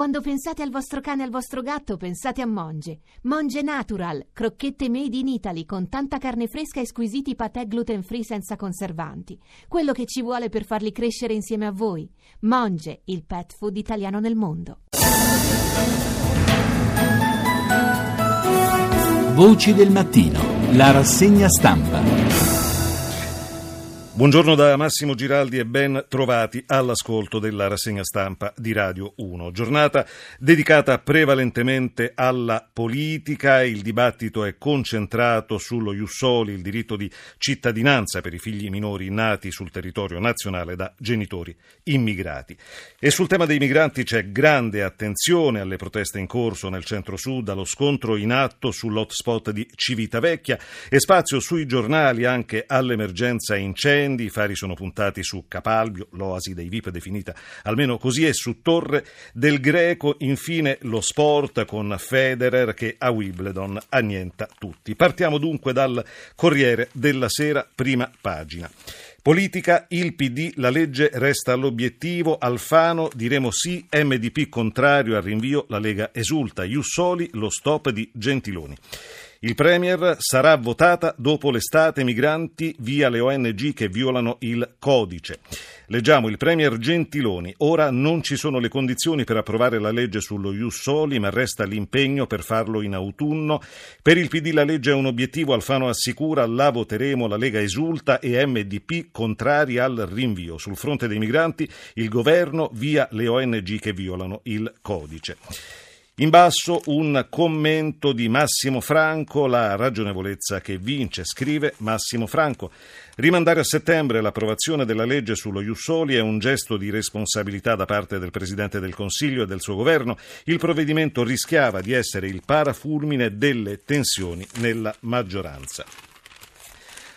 Quando pensate al vostro cane e al vostro gatto, pensate a Monge. Monge Natural, crocchette made in Italy con tanta carne fresca e squisiti patè gluten free senza conservanti. Quello che ci vuole per farli crescere insieme a voi. Monge, il pet food italiano nel mondo. Voci del mattino, la rassegna stampa. Buongiorno da Massimo Giraldi e ben trovati all'ascolto della rassegna stampa di Radio 1. Giornata dedicata prevalentemente alla politica. Il dibattito è concentrato sullo Jussoli, il diritto di cittadinanza per i figli minori nati sul territorio nazionale da genitori immigrati. E sul tema dei migranti c'è grande attenzione alle proteste in corso nel centro-sud, allo scontro in atto sull'hotspot di Civitavecchia e spazio sui giornali anche all'emergenza incendi incendi, i fari sono puntati su Capalbio, l'oasi dei VIP definita almeno così, e su Torre del Greco, infine lo sport con Federer che a Wimbledon annienta tutti. Partiamo dunque dal Corriere della Sera, prima pagina. Politica, il PD, la legge resta all'obiettivo, Alfano diremo sì, MDP contrario al rinvio, la Lega esulta, Jussoli lo stop di Gentiloni. Il Premier sarà votata dopo l'estate migranti via le ONG che violano il codice. Leggiamo il Premier Gentiloni. Ora non ci sono le condizioni per approvare la legge sullo Ius Soli, ma resta l'impegno per farlo in autunno. Per il PD la legge è un obiettivo, Alfano assicura, la voteremo, la Lega esulta e MDP contrari al rinvio. Sul fronte dei migranti il governo via le ONG che violano il codice. In basso un commento di Massimo Franco, la ragionevolezza che vince, scrive Massimo Franco. Rimandare a settembre l'approvazione della legge sullo Jussoli è un gesto di responsabilità da parte del Presidente del Consiglio e del suo governo. Il provvedimento rischiava di essere il parafulmine delle tensioni nella maggioranza.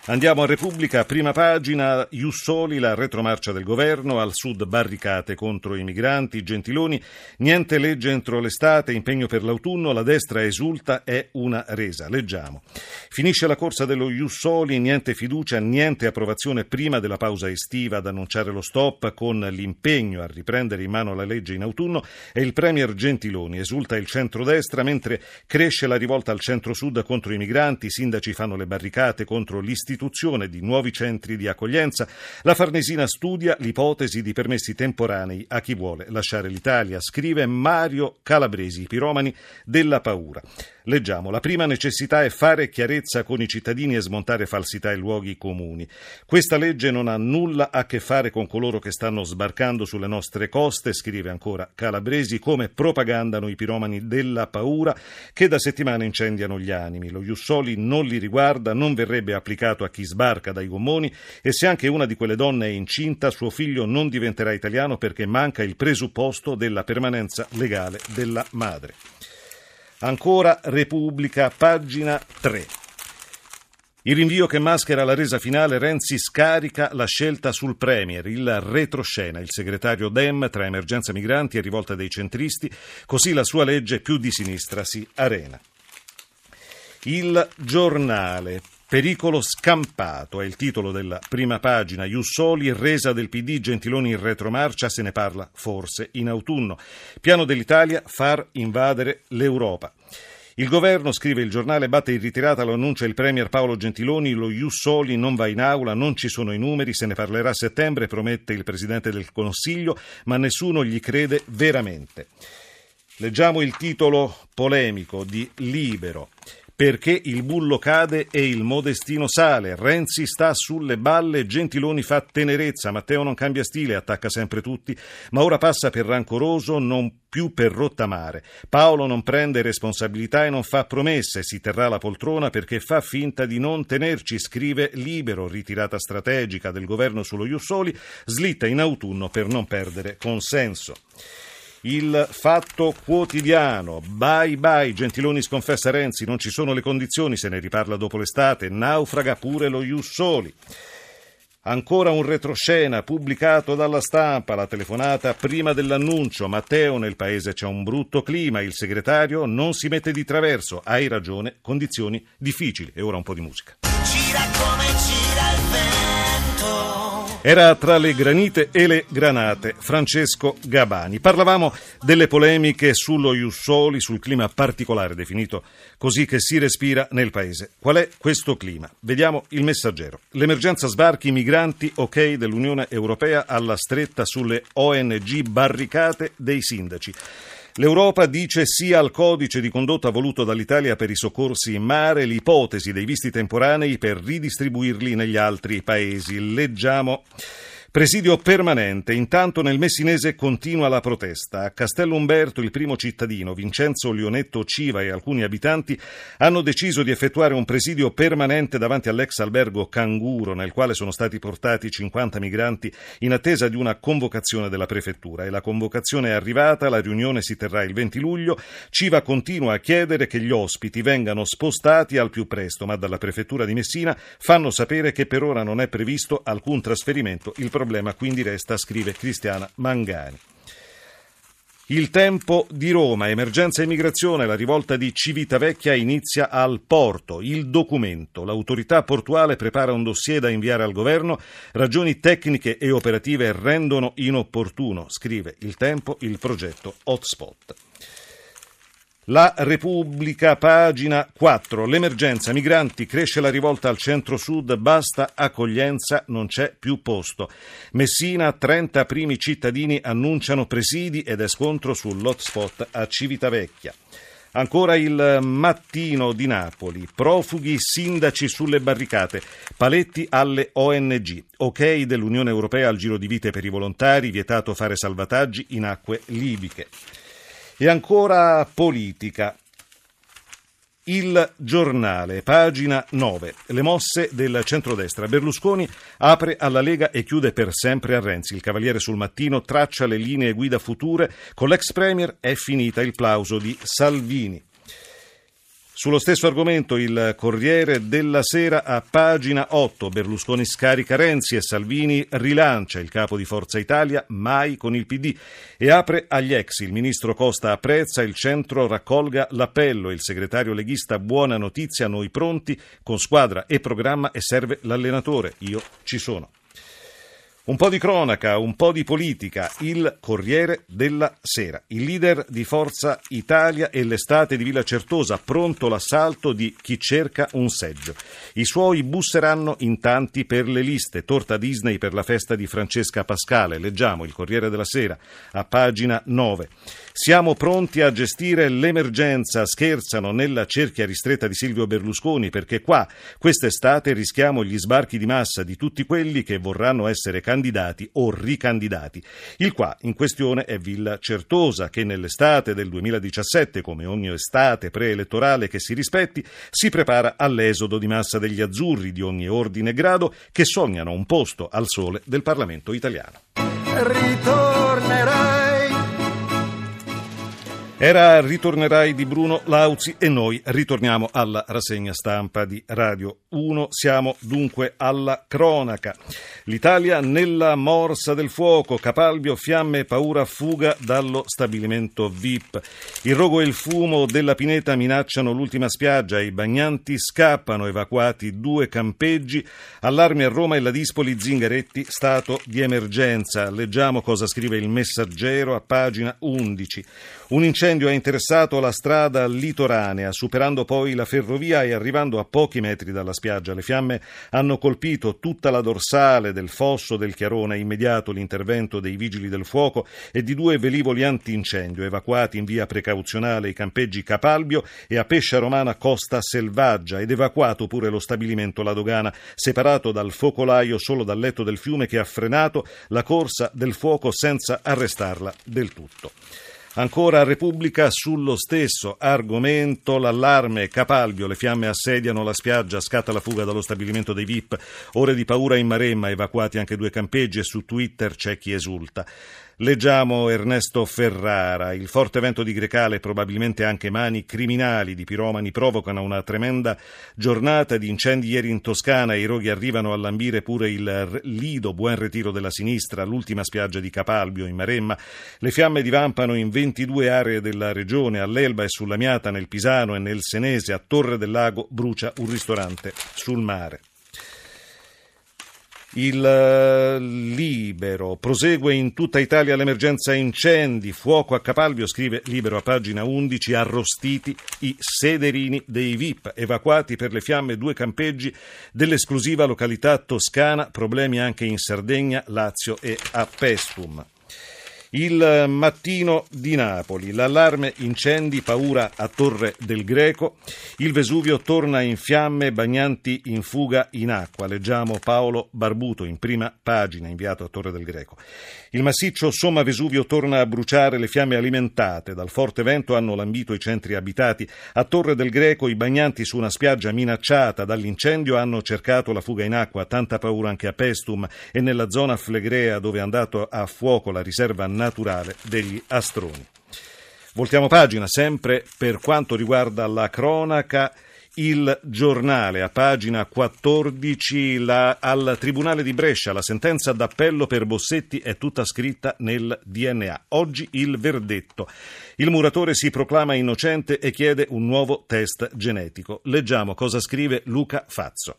Andiamo a Repubblica, prima pagina, Jussoli, la retromarcia del governo, al sud barricate contro i migranti, Gentiloni, niente legge entro l'estate, impegno per l'autunno, la destra esulta, è una resa. Leggiamo. Finisce la corsa dello Jussoli, niente fiducia, niente approvazione prima della pausa estiva ad annunciare lo stop con l'impegno a riprendere in mano la legge in autunno e il Premier Gentiloni esulta il centrodestra mentre cresce la rivolta al centro-sud contro i migranti, i sindaci fanno le barricate contro l'istituzione l'istituzione di nuovi centri di accoglienza, la Farnesina studia l'ipotesi di permessi temporanei a chi vuole lasciare l'Italia, scrive Mario Calabresi, piromani della paura. Leggiamo, la prima necessità è fare chiarezza con i cittadini e smontare falsità e luoghi comuni. Questa legge non ha nulla a che fare con coloro che stanno sbarcando sulle nostre coste, scrive ancora Calabresi, come propagandano i piromani della paura che da settimane incendiano gli animi. Lo Jussoli non li riguarda, non verrebbe applicato a chi sbarca dai gommoni e se anche una di quelle donne è incinta, suo figlio non diventerà italiano perché manca il presupposto della permanenza legale della madre. Ancora Repubblica, pagina 3. Il rinvio che maschera la resa finale, Renzi scarica la scelta sul Premier, il retroscena, il segretario Dem tra emergenza migranti e rivolta dei centristi, così la sua legge più di sinistra si arena. Il giornale, Pericolo scampato è il titolo della prima pagina. Jussoli, resa del PD, Gentiloni in retromarcia, se ne parla forse in autunno. Piano dell'Italia, far invadere l'Europa. Il governo, scrive il giornale, batte in ritirata, lo annuncia il premier Paolo Gentiloni, lo Jussoli non va in aula, non ci sono i numeri, se ne parlerà a settembre, promette il Presidente del Consiglio, ma nessuno gli crede veramente. Leggiamo il titolo polemico di Libero perché il bullo cade e il modestino sale. Renzi sta sulle balle, Gentiloni fa tenerezza, Matteo non cambia stile, attacca sempre tutti, ma ora passa per rancoroso, non più per rottamare. Paolo non prende responsabilità e non fa promesse, si terrà la poltrona perché fa finta di non tenerci, scrive libero, ritirata strategica del governo sullo Jussoli, slitta in autunno per non perdere consenso. Il fatto quotidiano. Bye bye, Gentiloni sconfessa Renzi, non ci sono le condizioni, se ne riparla dopo l'estate, naufraga pure lo Jussoli. Ancora un retroscena pubblicato dalla stampa, la telefonata prima dell'annuncio. Matteo, nel paese c'è un brutto clima, il segretario non si mette di traverso. Hai ragione, condizioni difficili. E ora un po' di musica. Gira come gira il vento Era tra le granite e le granate Francesco Gabani. Parlavamo delle polemiche sullo Jussoli, sul clima particolare definito così che si respira nel paese. Qual è questo clima? Vediamo il messaggero. L'emergenza sbarchi migranti ok dell'Unione Europea alla stretta sulle ONG barricate dei sindaci. L'Europa dice sì al codice di condotta voluto dall'Italia per i soccorsi in mare, l'ipotesi dei visti temporanei per ridistribuirli negli altri paesi. Leggiamo. Presidio permanente. Intanto nel Messinese continua la protesta. A Castello Umberto il primo cittadino, Vincenzo Lionetto Civa e alcuni abitanti hanno deciso di effettuare un presidio permanente davanti all'ex albergo Canguro, nel quale sono stati portati 50 migranti in attesa di una convocazione della prefettura. E la convocazione è arrivata, la riunione si terrà il 20 luglio. Civa continua a chiedere che gli ospiti vengano spostati al più presto, ma dalla prefettura di Messina fanno sapere che per ora non è previsto alcun trasferimento. Il problema quindi resta, scrive Cristiana Mangani. Il tempo di Roma, emergenza immigrazione, la rivolta di Civitavecchia inizia al porto. Il documento. L'autorità portuale prepara un dossier da inviare al governo. Ragioni tecniche e operative rendono inopportuno, scrive il tempo, il progetto Hotspot. La Repubblica, pagina 4. L'emergenza migranti, cresce la rivolta al centro-sud, basta accoglienza, non c'è più posto. Messina, 30 primi cittadini annunciano presidi ed è scontro sull'hotspot a Civitavecchia. Ancora il mattino di Napoli, profughi, sindaci sulle barricate, paletti alle ONG, ok dell'Unione Europea al giro di vite per i volontari, vietato fare salvataggi in acque libiche. E ancora politica. Il giornale, pagina 9. Le mosse del centrodestra. Berlusconi apre alla Lega e chiude per sempre a Renzi. Il Cavaliere sul mattino traccia le linee guida future. Con l'ex Premier è finita il plauso di Salvini. Sullo stesso argomento il Corriere della Sera a pagina 8 Berlusconi scarica Renzi e Salvini rilancia il capo di Forza Italia mai con il PD e apre agli ex. Il ministro Costa apprezza, il centro raccolga l'appello, il segretario leghista buona notizia, noi pronti con squadra e programma e serve l'allenatore. Io ci sono. Un po' di cronaca, un po' di politica. Il Corriere della Sera. Il leader di Forza Italia e l'estate di Villa Certosa. Pronto l'assalto di chi cerca un seggio. I suoi busseranno in tanti per le liste. Torta Disney per la festa di Francesca Pascale. Leggiamo il Corriere della Sera a pagina 9. Siamo pronti a gestire l'emergenza, scherzano nella cerchia ristretta di Silvio Berlusconi, perché qua, quest'estate, rischiamo gli sbarchi di massa di tutti quelli che vorranno essere candidati o ricandidati. Il qua in questione è Villa Certosa, che nell'estate del 2017, come ogni estate preelettorale che si rispetti, si prepara all'esodo di massa degli azzurri di ogni ordine e grado che sognano un posto al sole del Parlamento italiano. Ritornerà era Ritornerai di Bruno Lauzi e noi ritorniamo alla rassegna stampa di Radio 1. Siamo dunque alla cronaca. L'Italia nella morsa del fuoco, Capalbio, fiamme, paura, fuga dallo stabilimento VIP. Il rogo e il fumo della pineta minacciano l'ultima spiaggia, i bagnanti scappano, evacuati due campeggi, allarmi a Roma e la Dispoli, Zingaretti, stato di emergenza. Leggiamo cosa scrive il messaggero a pagina 11. Un incendio ha interessato la strada litoranea, superando poi la ferrovia e arrivando a pochi metri dalla spiaggia. Le fiamme hanno colpito tutta la dorsale del fosso del Chiarone. Immediato l'intervento dei vigili del fuoco e di due velivoli antincendio evacuati in via precauzionale i campeggi Capalbio e a Pescia Romana Costa Selvaggia ed evacuato pure lo stabilimento La Dogana, separato dal focolaio solo dal letto del fiume che ha frenato la corsa del fuoco senza arrestarla del tutto. Ancora Repubblica sullo stesso argomento, l'allarme Capalbio, le fiamme assediano la spiaggia, scatta la fuga dallo stabilimento dei VIP, ore di paura in Maremma, evacuati anche due campeggi e su Twitter c'è chi esulta. Leggiamo Ernesto Ferrara. Il forte vento di Grecale e probabilmente anche mani criminali di piromani provocano una tremenda giornata di incendi ieri in Toscana. I roghi arrivano a lambire pure il Lido, buon ritiro della sinistra, l'ultima spiaggia di Capalbio in Maremma. Le fiamme divampano in 22 aree della regione. All'Elba e sulla Miata, nel Pisano e nel Senese, a Torre del Lago brucia un ristorante sul mare. Il eh, Libero prosegue in tutta Italia l'emergenza incendi, fuoco a Capalbio, scrive Libero a pagina 11, arrostiti i sederini dei VIP, evacuati per le fiamme due campeggi dell'esclusiva località toscana, problemi anche in Sardegna, Lazio e a Pestum. Il mattino di Napoli, l'allarme incendi, paura a Torre del Greco, il Vesuvio torna in fiamme, bagnanti in fuga in acqua. Leggiamo Paolo Barbuto in prima pagina, inviato a Torre del Greco. Il massiccio Somma Vesuvio torna a bruciare, le fiamme alimentate dal forte vento hanno lambito i centri abitati. A Torre del Greco i bagnanti su una spiaggia minacciata dall'incendio hanno cercato la fuga in acqua, tanta paura anche a Pestum e nella zona Flegrea dove è andato a fuoco la riserva naturale degli Astroni. Voltiamo pagina sempre per quanto riguarda la cronaca il giornale a pagina 14 la, al Tribunale di Brescia la sentenza d'appello per Bossetti è tutta scritta nel DNA. Oggi il verdetto. Il muratore si proclama innocente e chiede un nuovo test genetico. Leggiamo cosa scrive Luca Fazzo.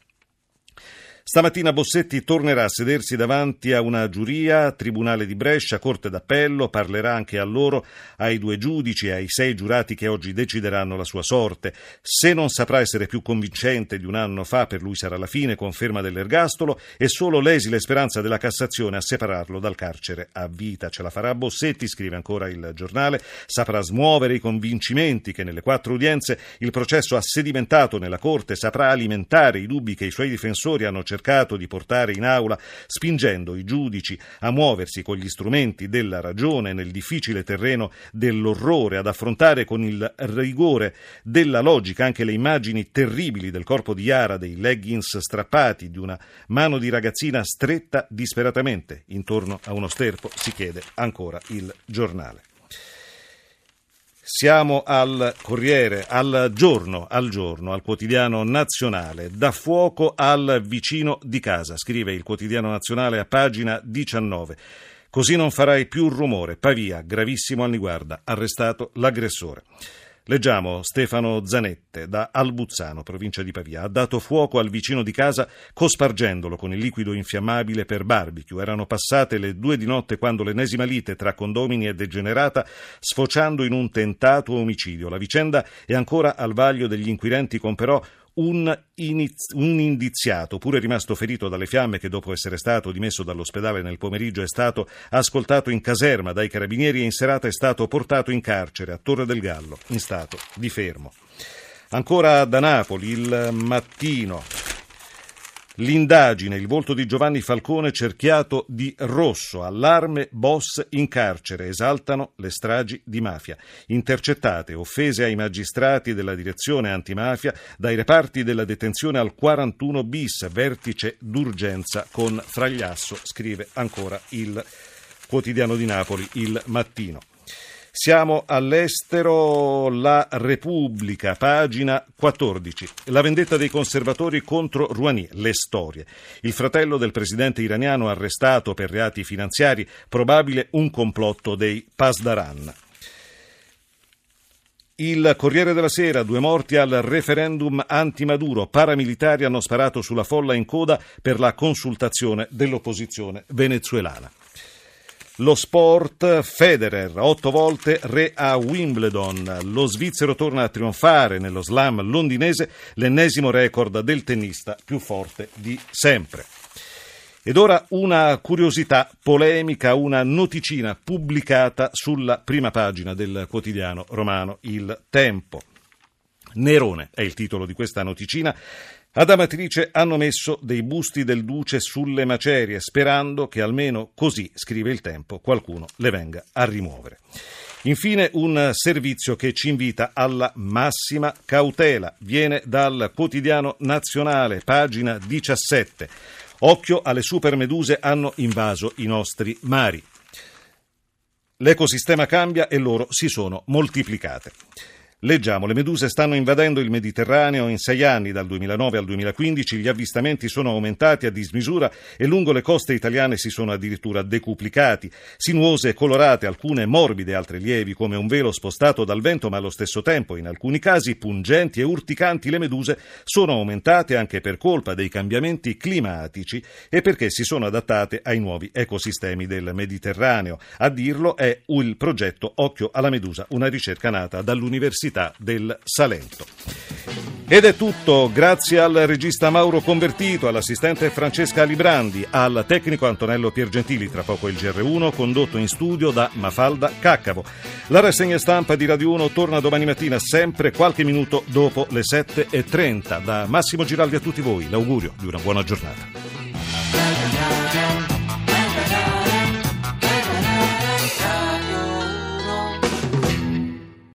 Stamattina Bossetti tornerà a sedersi davanti a una giuria, Tribunale di Brescia, Corte d'Appello, parlerà anche a loro, ai due giudici e ai sei giurati che oggi decideranno la sua sorte. Se non saprà essere più convincente di un anno fa, per lui sarà la fine, conferma dell'ergastolo, e solo l'esile speranza della Cassazione a separarlo dal carcere a vita. Ce la farà Bossetti, scrive ancora il giornale, saprà smuovere i convincimenti che nelle quattro udienze il processo ha sedimentato nella Corte, saprà alimentare i dubbi che i suoi difensori hanno cercato cercato di portare in aula, spingendo i giudici a muoversi con gli strumenti della ragione nel difficile terreno dell'orrore, ad affrontare con il rigore della logica anche le immagini terribili del corpo di Yara, dei leggings strappati, di una mano di ragazzina stretta disperatamente intorno a uno sterpo, si chiede ancora il giornale. Siamo al Corriere, al giorno, al giorno, al quotidiano nazionale. Da fuoco al vicino di casa, scrive il quotidiano nazionale a pagina 19. Così non farai più rumore. Pavia, gravissimo Anniguarda, arrestato l'aggressore. Leggiamo Stefano Zanette da Albuzzano, provincia di Pavia. Ha dato fuoco al vicino di casa cospargendolo con il liquido infiammabile per barbecue. Erano passate le due di notte quando l'ennesima lite tra condomini è degenerata, sfociando in un tentato omicidio. La vicenda è ancora al vaglio degli inquirenti con però un, iniz- un, indiziato, pure rimasto ferito dalle fiamme che dopo essere stato dimesso dall'ospedale nel pomeriggio è stato ascoltato in caserma dai carabinieri e in serata è stato portato in carcere a Torre del Gallo in stato di fermo. Ancora da Napoli, il mattino. L'indagine, il volto di Giovanni Falcone cerchiato di rosso, allarme, boss in carcere, esaltano le stragi di mafia. Intercettate offese ai magistrati della direzione antimafia dai reparti della detenzione al 41 bis, vertice d'urgenza con Fragliasso, scrive ancora il quotidiano di Napoli, il mattino. Siamo all'estero, la Repubblica, pagina 14. La vendetta dei conservatori contro Rouhani, le storie. Il fratello del presidente iraniano arrestato per reati finanziari, probabile un complotto dei Pasdaran. Il Corriere della Sera, due morti al referendum anti-Maduro. Paramilitari hanno sparato sulla folla in coda per la consultazione dell'opposizione venezuelana. Lo sport, Federer, otto volte re a Wimbledon. Lo svizzero torna a trionfare nello slam londinese, l'ennesimo record del tennista più forte di sempre. Ed ora una curiosità polemica, una noticina pubblicata sulla prima pagina del quotidiano romano Il Tempo. Nerone è il titolo di questa noticina. Ad Amatrice hanno messo dei busti del duce sulle macerie, sperando che almeno così, scrive il tempo, qualcuno le venga a rimuovere. Infine un servizio che ci invita alla massima cautela. Viene dal quotidiano nazionale, pagina 17. Occhio alle supermeduse hanno invaso i nostri mari. L'ecosistema cambia e loro si sono moltiplicate. Leggiamo, le meduse stanno invadendo il Mediterraneo in sei anni, dal 2009 al 2015 gli avvistamenti sono aumentati a dismisura e lungo le coste italiane si sono addirittura decuplicati. Sinuose e colorate, alcune morbide, altre lievi, come un velo spostato dal vento, ma allo stesso tempo, in alcuni casi, pungenti e urticanti, le meduse sono aumentate anche per colpa dei cambiamenti climatici e perché si sono adattate ai nuovi ecosistemi del Mediterraneo. A dirlo è il progetto Occhio alla Medusa, una ricerca nata dall'Università Università del Salento. Ed è tutto, grazie al regista Mauro Convertito, all'assistente Francesca Librandi, al tecnico Antonello Piergentili, tra poco il GR1, condotto in studio da Mafalda Caccavo. La rassegna stampa di Radio 1 torna domani mattina, sempre qualche minuto dopo le 7.30. Da Massimo Giraldi a tutti voi, l'augurio di una buona giornata.